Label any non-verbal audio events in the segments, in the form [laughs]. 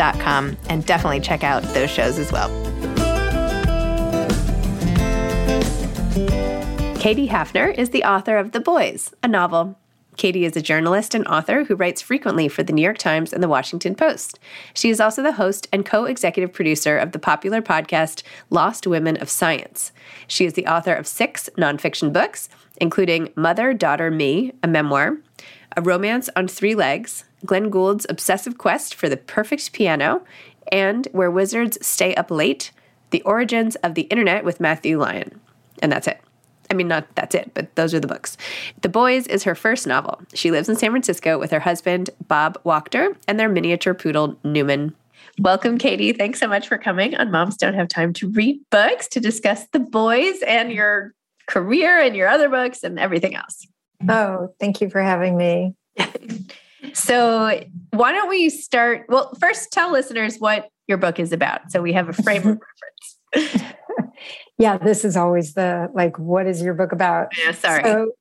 and definitely check out those shows as well. Katie Hafner is the author of The Boys, a novel. Katie is a journalist and author who writes frequently for the New York Times and the Washington Post. She is also the host and co executive producer of the popular podcast Lost Women of Science. She is the author of six nonfiction books, including Mother, Daughter, Me, a memoir, A Romance on Three Legs, Glenn Gould's Obsessive Quest for the Perfect Piano, and Where Wizards Stay Up Late The Origins of the Internet with Matthew Lyon. And that's it. I mean, not that's it, but those are the books. The Boys is her first novel. She lives in San Francisco with her husband, Bob Wachter, and their miniature poodle, Newman. Welcome, Katie. Thanks so much for coming on Moms Don't Have Time to Read Books to discuss The Boys and your career and your other books and everything else. Oh, thank you for having me. [laughs] So, why don't we start? Well, first, tell listeners what your book is about so we have a frame of [laughs] reference. [laughs] yeah, this is always the like, what is your book about? Yeah, sorry. So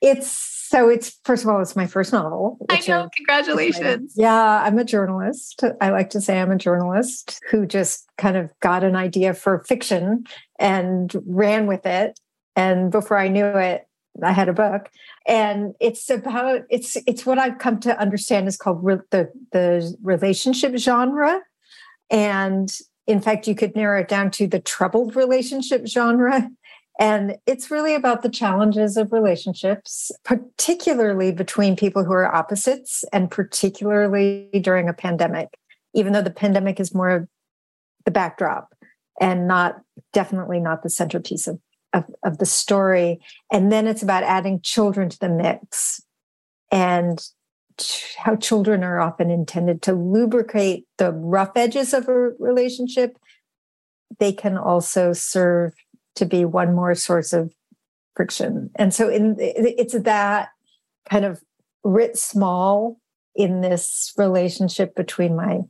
it's so it's first of all, it's my first novel. I know. Congratulations. Yeah, I'm a journalist. I like to say I'm a journalist who just kind of got an idea for fiction and ran with it. And before I knew it, I had a book, and it's about it's it's what I've come to understand is called re- the the relationship genre, and in fact, you could narrow it down to the troubled relationship genre. And it's really about the challenges of relationships, particularly between people who are opposites, and particularly during a pandemic, even though the pandemic is more the backdrop and not definitely not the centerpiece of of, of the story. And then it's about adding children to the mix and how children are often intended to lubricate the rough edges of a relationship they can also serve to be one more source of friction. And so in it's that kind of writ small in this relationship between my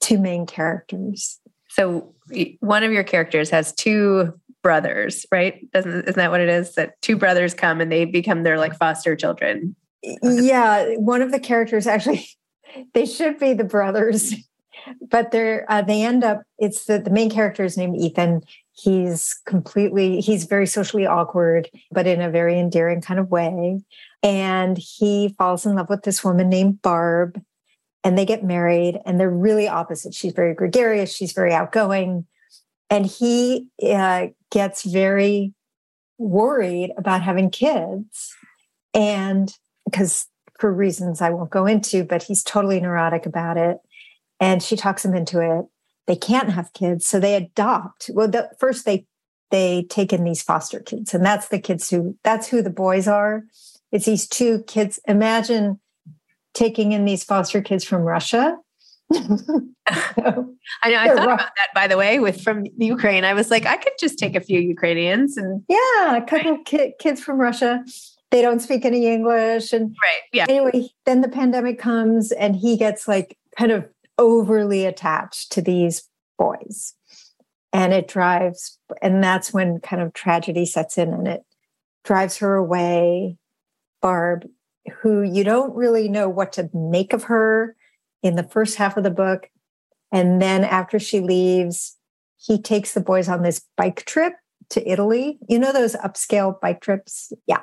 two main characters. So one of your characters has two brothers, right? Doesn't isn't that what it is? That two brothers come and they become their like foster children. Yeah, one of the characters actually [laughs] they should be the brothers, [laughs] but they're uh, they end up. It's the the main character is named Ethan. He's completely he's very socially awkward, but in a very endearing kind of way. And he falls in love with this woman named Barb, and they get married. And they're really opposite. She's very gregarious. She's very outgoing, and he uh, gets very worried about having kids, and because for reasons I won't go into, but he's totally neurotic about it. And she talks him into it. They can't have kids, so they adopt. Well, the, first they they take in these foster kids, and that's the kids who that's who the boys are. It's these two kids. Imagine taking in these foster kids from Russia. [laughs] I know. I thought rough. about that, by the way, with from Ukraine. I was like, I could just take a few Ukrainians and yeah, a couple right. ki- kids from Russia they don't speak any English. And right. Yeah. Anyway, then the pandemic comes and he gets like kind of overly attached to these boys. And it drives, and that's when kind of tragedy sets in and it drives her away. Barb, who you don't really know what to make of her in the first half of the book. And then after she leaves, he takes the boys on this bike trip to Italy. You know those upscale bike trips? Yeah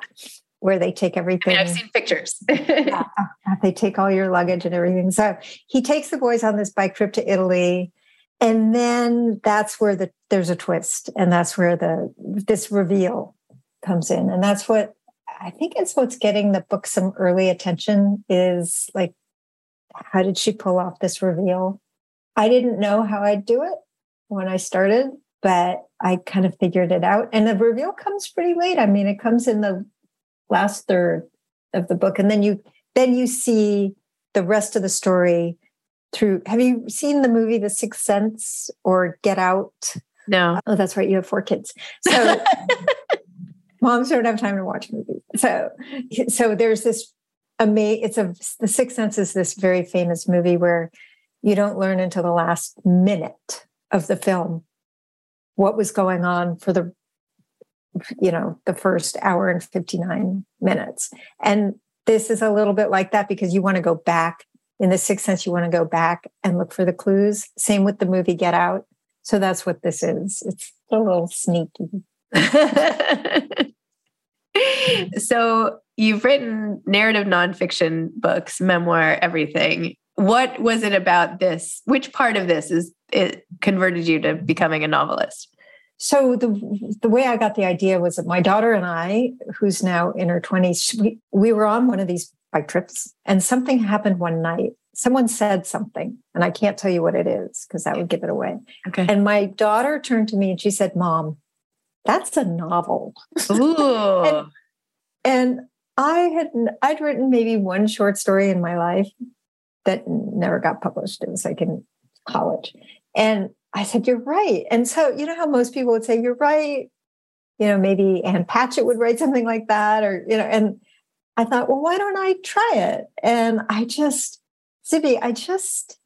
where they take everything. I mean, I've seen pictures. [laughs] yeah, uh, they take all your luggage and everything. So he takes the boys on this bike trip to Italy. And then that's where the there's a twist. And that's where the this reveal comes in. And that's what I think it's what's getting the book some early attention is like, how did she pull off this reveal? I didn't know how I'd do it when I started, but I kind of figured it out. And the reveal comes pretty late. I mean, it comes in the last third of the book and then you then you see the rest of the story through have you seen the movie the sixth sense or get out no oh that's right you have four kids so [laughs] moms don't have time to watch movies so so there's this amazing it's a the sixth sense is this very famous movie where you don't learn until the last minute of the film what was going on for the you know, the first hour and 59 minutes. And this is a little bit like that because you want to go back in the sixth sense, you want to go back and look for the clues. Same with the movie Get Out. So that's what this is. It's a little sneaky. [laughs] so you've written narrative nonfiction books, memoir, everything. What was it about this? Which part of this is it converted you to becoming a novelist? so the the way I got the idea was that my daughter and I, who's now in her twenties, we, we were on one of these bike trips, and something happened one night. Someone said something, and I can't tell you what it is because that would give it away. Okay. And my daughter turned to me and she said, "Mom, that's a novel." Ooh. [laughs] and, and I had I'd written maybe one short story in my life that never got published. It was like in college, and I said, You're right. And so, you know how most people would say, You're right. You know, maybe Ann Patchett would write something like that, or, you know, and I thought, Well, why don't I try it? And I just, Zibby, I just,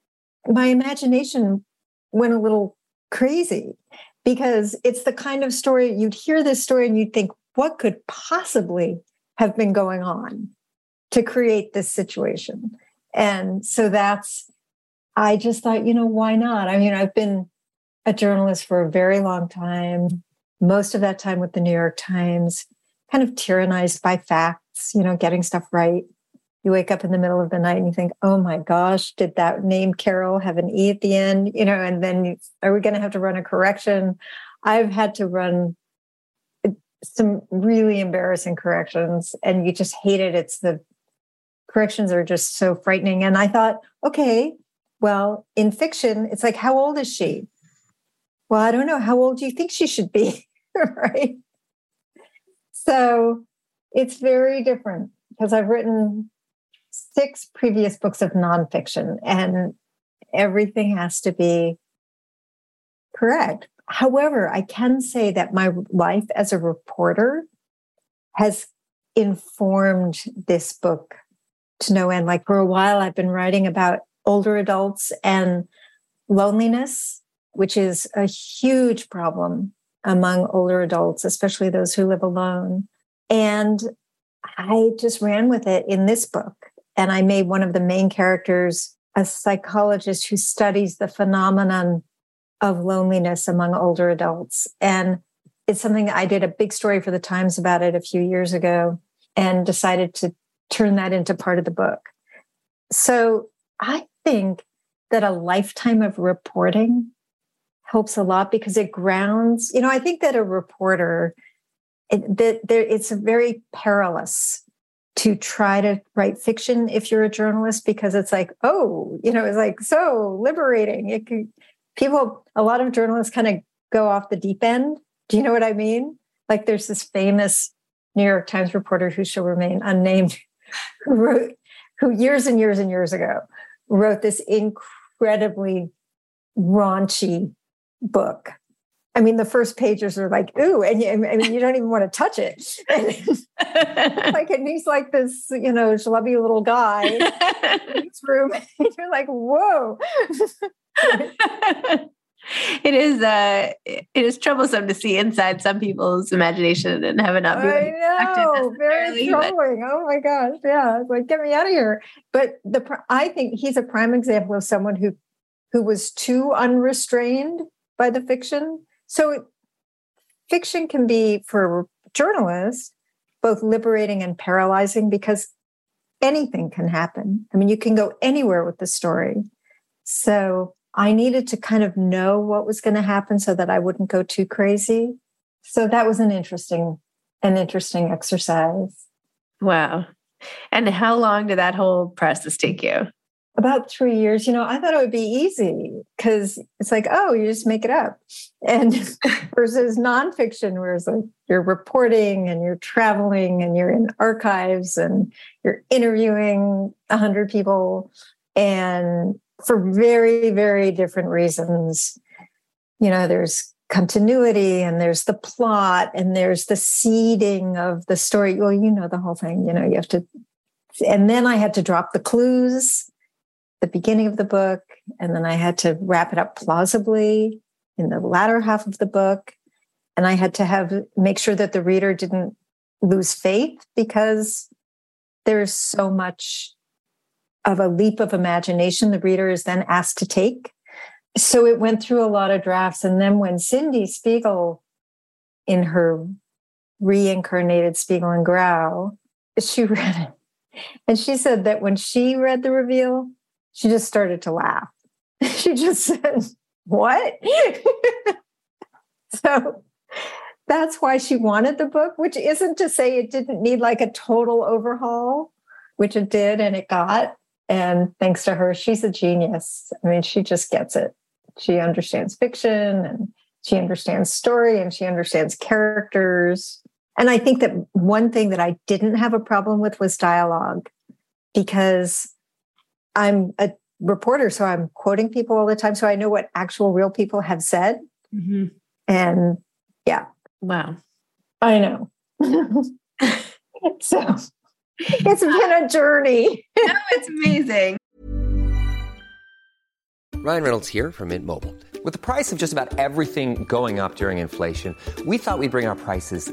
my imagination went a little crazy because it's the kind of story you'd hear this story and you'd think, What could possibly have been going on to create this situation? And so that's, I just thought, you know, why not? I mean, I've been a journalist for a very long time, most of that time with the New York Times, kind of tyrannized by facts, you know, getting stuff right. You wake up in the middle of the night and you think, oh my gosh, did that name Carol have an E at the end? You know, and then are we going to have to run a correction? I've had to run some really embarrassing corrections and you just hate it. It's the corrections are just so frightening. And I thought, okay, well, in fiction, it's like, how old is she? well, I don't know. How old do you think she should be? [laughs] right. So it's very different because I've written six previous books of nonfiction and everything has to be correct. However, I can say that my life as a reporter has informed this book to no end. Like for a while, I've been writing about older adults and loneliness, which is a huge problem among older adults, especially those who live alone. And I just ran with it in this book. And I made one of the main characters a psychologist who studies the phenomenon of loneliness among older adults. And it's something I did a big story for the Times about it a few years ago and decided to turn that into part of the book. So I think that a lifetime of reporting helps a lot because it grounds, you know, I think that a reporter, it, that there, it's very perilous to try to write fiction if you're a journalist because it's like, oh, you know, it's like so liberating. It can, people, a lot of journalists kind of go off the deep end. Do you know what I mean? Like there's this famous New York Times reporter who shall remain unnamed, [laughs] who wrote, who years and years and years ago wrote this incredibly raunchy book. I mean, the first pages are like, ooh, and you, I mean, you don't even want to touch it. And [laughs] like, and he's like this, you know, schlubby little guy [laughs] in his room. And you're like, whoa. [laughs] it is uh it is troublesome to see inside some people's imagination and have it not be I know, very troubling. But... Oh my gosh, yeah, it's like get me out of here. But the I think he's a prime example of someone who who was too unrestrained by the fiction. So fiction can be for journalists both liberating and paralyzing because anything can happen. I mean, you can go anywhere with the story. So I needed to kind of know what was going to happen so that I wouldn't go too crazy. So that was an interesting, an interesting exercise. Wow. And how long did that whole process take you? About three years. You know, I thought it would be easy because it's like, oh, you just make it up. And [laughs] versus nonfiction, where it's like you're reporting and you're traveling and you're in archives and you're interviewing a hundred people. And for very, very different reasons. You know, there's continuity and there's the plot and there's the seeding of the story. Well, you know the whole thing, you know, you have to. And then I had to drop the clues, the beginning of the book, and then I had to wrap it up plausibly in the latter half of the book. And I had to have make sure that the reader didn't lose faith because there's so much of a leap of imagination the reader is then asked to take. So it went through a lot of drafts. And then when Cindy Spiegel, in her reincarnated Spiegel and Grau, she [laughs] read it. And she said that when she read the reveal, she just started to laugh. [laughs] she just said, What? [laughs] so that's why she wanted the book, which isn't to say it didn't need like a total overhaul, which it did and it got. And thanks to her, she's a genius. I mean, she just gets it. She understands fiction and she understands story and she understands characters. And I think that one thing that I didn't have a problem with was dialogue because I'm a reporter, so I'm quoting people all the time. So I know what actual real people have said. Mm-hmm. And yeah. Wow. I know. [laughs] [laughs] so [laughs] it's been a journey. [laughs] no, it's amazing. Ryan Reynolds here from Mint Mobile. With the price of just about everything going up during inflation, we thought we'd bring our prices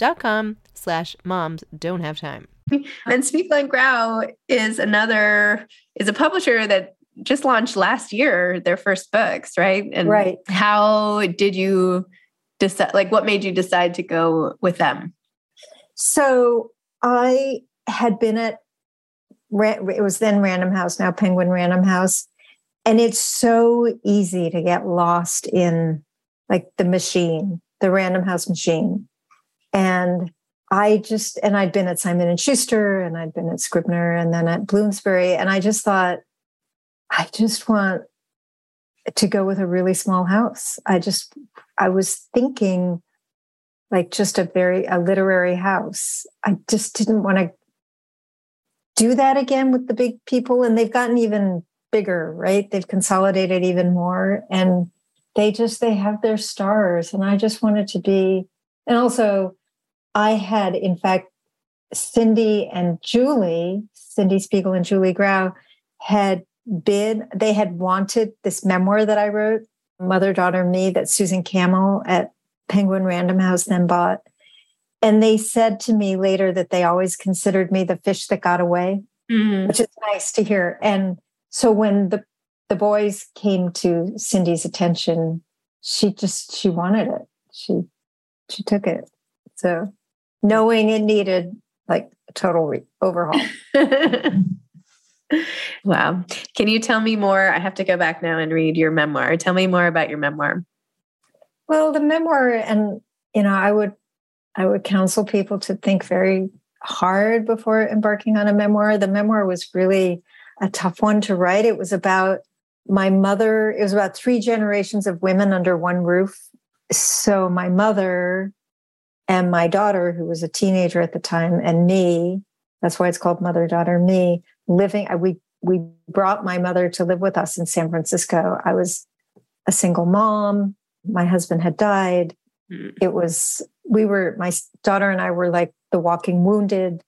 dot com slash moms don't have time. And Spiegel and Grau is another is a publisher that just launched last year their first books, right? And right. how did you decide like what made you decide to go with them? So I had been at it was then Random House, now Penguin Random House. And it's so easy to get lost in like the machine, the Random House machine. And I just, and I'd been at Simon and Schuster and I'd been at Scribner and then at Bloomsbury. And I just thought, I just want to go with a really small house. I just, I was thinking like just a very, a literary house. I just didn't want to do that again with the big people. And they've gotten even bigger, right? They've consolidated even more. And they just, they have their stars. And I just wanted to be, and also, I had, in fact, Cindy and Julie, Cindy Spiegel and Julie Grau, had bid, they had wanted this memoir that I wrote, Mother, Daughter, Me, that Susan Kamil at Penguin Random House then bought. And they said to me later that they always considered me the fish that got away, mm-hmm. which is nice to hear. And so when the the boys came to Cindy's attention, she just she wanted it. She she took it. So knowing it needed like a total re- overhaul. [laughs] wow. Can you tell me more? I have to go back now and read your memoir. Tell me more about your memoir. Well, the memoir, and you know, I would I would counsel people to think very hard before embarking on a memoir. The memoir was really a tough one to write. It was about my mother, it was about three generations of women under one roof. So my mother and my daughter, who was a teenager at the time, and me, that's why it's called Mother Daughter Me, living, we, we brought my mother to live with us in San Francisco. I was a single mom. My husband had died. Mm. It was, we were, my daughter and I were like the walking wounded.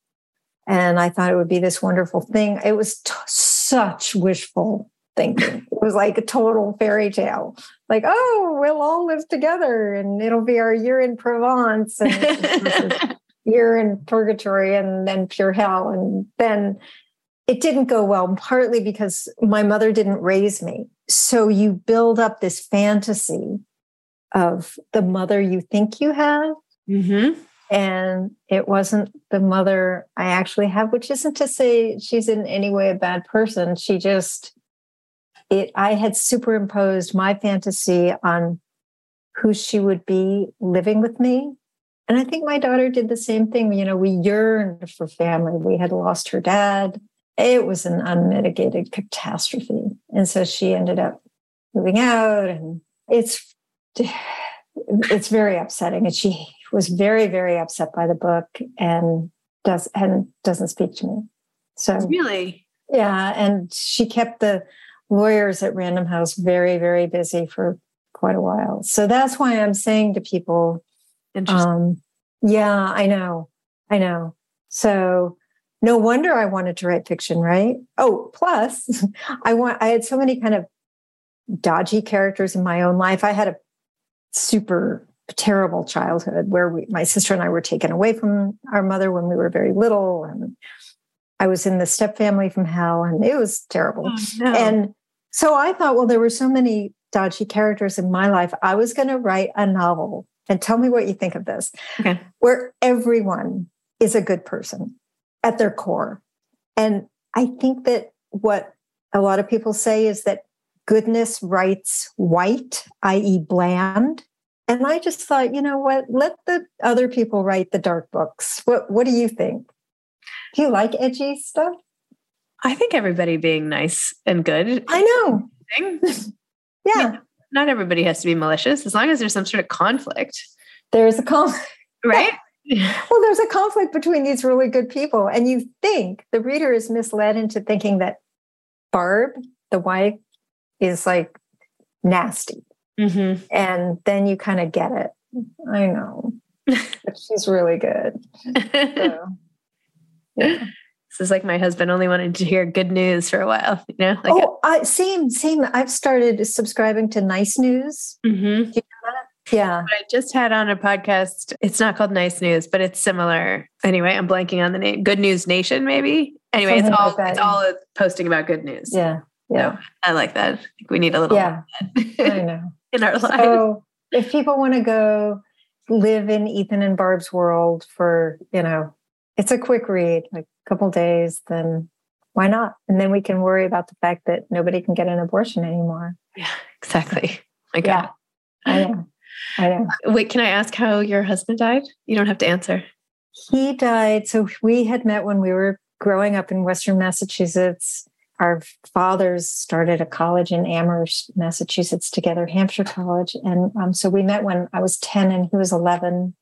And I thought it would be this wonderful thing. It was t- such wishful thinking. It was like a total fairy tale. Like, oh, we'll all live together and it'll be our year in Provence and [laughs] year in purgatory and then pure hell. And then it didn't go well, partly because my mother didn't raise me. So you build up this fantasy of the mother you think you have. Mm-hmm. And it wasn't the mother I actually have, which isn't to say she's in any way a bad person. She just it i had superimposed my fantasy on who she would be living with me. And i think my daughter did the same thing. You know we yearned for family. We had lost her dad. It was an unmitigated catastrophe. And so she ended up moving out and it's it's very upsetting. And she was very very upset by the book and does and doesn't speak to me. So really? Yeah and she kept the lawyers at Random House very, very busy for quite a while. So that's why I'm saying to people, um, yeah, I know, I know. So no wonder I wanted to write fiction, right? Oh, plus [laughs] I want I had so many kind of dodgy characters in my own life. I had a super terrible childhood where we, my sister and I were taken away from our mother when we were very little. And I was in the step family from hell, and it was terrible. Oh, no. And so I thought, well, there were so many dodgy characters in my life. I was going to write a novel. And tell me what you think of this, Okay. where everyone is a good person at their core. And I think that what a lot of people say is that goodness writes white, i.e., bland. And I just thought, you know what? Let the other people write the dark books. What What do you think? Do you like edgy stuff? I think everybody being nice and good. I know. [laughs] Yeah, Not everybody has to be malicious as long as there's some sort of conflict, there's a conflict. [laughs] right? well, there's a conflict between these really good people, and you think the reader is misled into thinking that Barb, the wife, is like nasty. mm-hmm. and then you kind of get it. I know, [laughs] she's really good. So, yeah. This is like my husband only wanted to hear good news for a while, you know? Like, oh, I, same, same. I've started subscribing to Nice News. Mhm. Yeah, I just had on a podcast. It's not called Nice News, but it's similar. Anyway, I'm blanking on the name. Good News Nation, maybe. Anyway, it's all like it's all posting about good news. yeah, yeah, I like that. I think we need a little yeah. I know. [laughs] in our lives. So, if people want to go live in Ethan and Barb's world for, you know, it's a quick read, like a couple days, then why not? And then we can worry about the fact that nobody can get an abortion anymore. yeah, [laughs] exactly. My Yeah. I know. I know. Wait, can I ask how your husband died? You don't have to answer. He died. So we had met when we were growing up in Western Massachusetts. Our fathers started a college in Amherst, Massachusetts together, Hampshire College. And um, so we met when I was 10 and he was 11.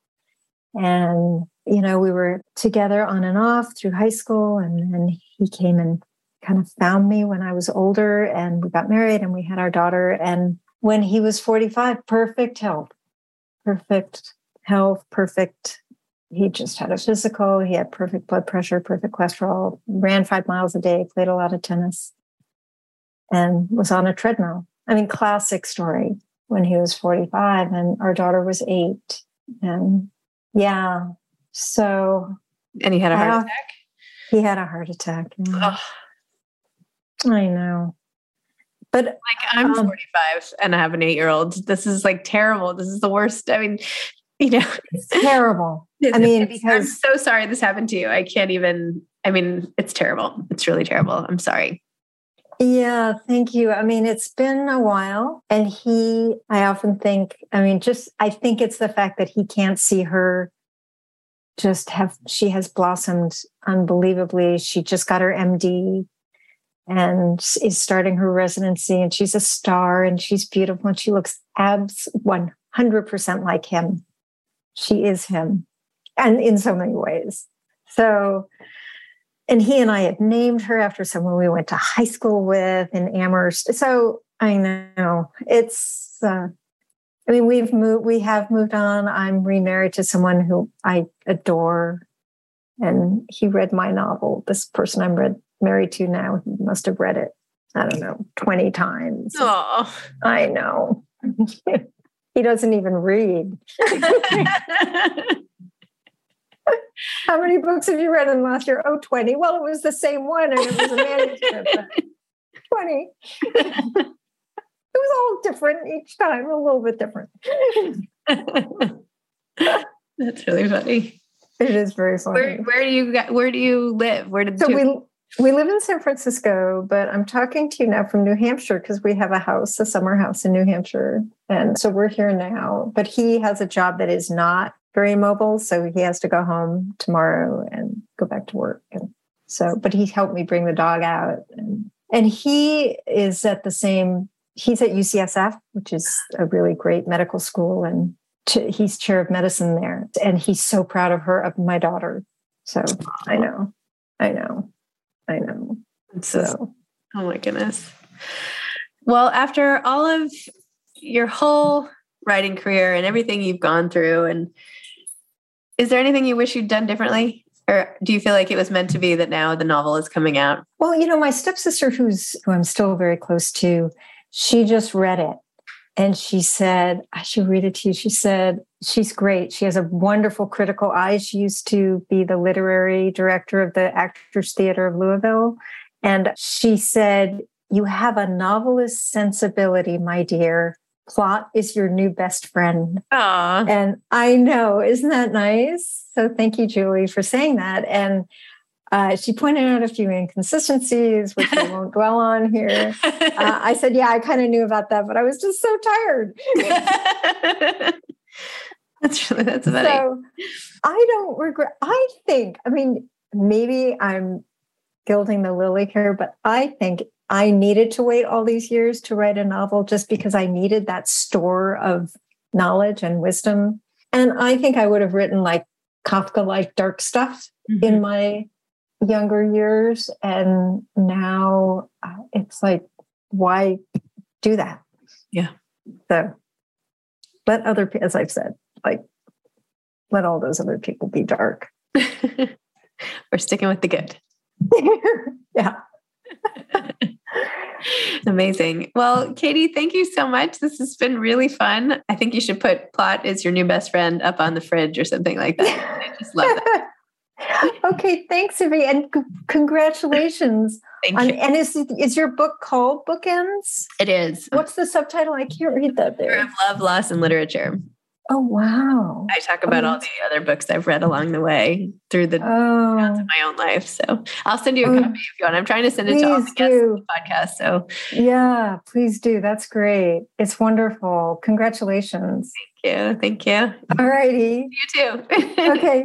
And, you know, we were together on and off through high school. And then he came and kind of found me when I was older and we got married and we had our daughter. And when he was 45, perfect health, perfect health, perfect he just had a physical. He had perfect blood pressure, perfect cholesterol, ran five miles a day, played a lot of tennis, and was on a treadmill. I mean, classic story when he was 45 and our daughter was eight. And yeah, so And he had a heart attack. he had a heart attack. Ugh. I know. But Like I'm Um, 45 and I have an eight year old. This is like terrible. This is the worst. I mean, you know, it's terrible. [laughs] I mean, It's- I'm because so sorry this happened to you. I can't even. I mean, it's terrible. It's really terrible. I'm sorry. Yeah, thank you. I mean, it's been a while. And he, I often think, I mean, just, I think it's the fact that he can't see her just have, she has blossomed unbelievably. She just got her MD and is starting her residency, and she's a star and she's beautiful and she looks abs 100% like him. She is him, and in so many ways. So, and he and I had named her after someone we went to high school with in Amherst. So I know it's. Uh, I mean, we've moved. We have moved on. I'm remarried to someone who I adore, and he read my novel. This person I'm read, married to now, he must have read it. I don't know, twenty times. Oh. I know. [laughs] he doesn't even read. [laughs] How many books have you read in the last year? Oh, 20. Well, it was the same one and it was a manuscript. but [laughs] 20. It was all different each time, a little bit different. [laughs] That's really funny. It is very funny. Where where do you where do you live? Where did so we we live in San Francisco, but I'm talking to you now from New Hampshire because we have a house, a summer house in New Hampshire. And so we're here now. But he has a job that is not very mobile. So he has to go home tomorrow and go back to work. And so, but he helped me bring the dog out. And, and he is at the same, he's at UCSF, which is a really great medical school. And ch- he's chair of medicine there. And he's so proud of her, of my daughter. So I know, I know, I know. So oh my goodness. Well, after all of your whole writing career and everything you've gone through, and is there anything you wish you'd done differently? Or do you feel like it was meant to be that now the novel is coming out? Well, you know, my stepsister, who's who I'm still very close to, she just read it and she said, I should read it to you. She said, she's great. She has a wonderful critical eye. She used to be the literary director of the Actors Theater of Louisville. And she said, You have a novelist sensibility, my dear. Plot is your new best friend. Aww. And I know, isn't that nice? So thank you, Julie, for saying that. And uh, she pointed out a few inconsistencies, which I won't dwell on here. [laughs] Uh, I said, Yeah, I kind of knew about that, but I was just so tired. [laughs] that's really, that's funny. So I don't regret, I think, I mean, maybe I'm gilding the lily here, but I think I needed to wait all these years to write a novel just because I needed that store of knowledge and wisdom. And I think I would have written like Kafka like dark stuff mm-hmm. in my younger years. And now uh, it's like, why do that? Yeah. So let other, as I've said, like, let all those other people be dark. [laughs] We're sticking with the good. [laughs] yeah. [laughs] Amazing. Well, Katie, thank you so much. This has been really fun. I think you should put plot is your new best friend up on the fridge or something like that. I just love that. [laughs] okay, thanks, Zibby, and c- congratulations. Thank on, you. And is is your book called Bookends? It is. What's the subtitle? I can't read that there. Of love, loss, and literature. Oh wow! I talk about oh, all the other books I've read along the way through the oh. of my own life. So I'll send you a oh, copy if you want. I'm trying to send it to all the guests the podcast. So yeah, please do. That's great. It's wonderful. Congratulations. Thank you. Thank you. All righty. You too. [laughs] okay.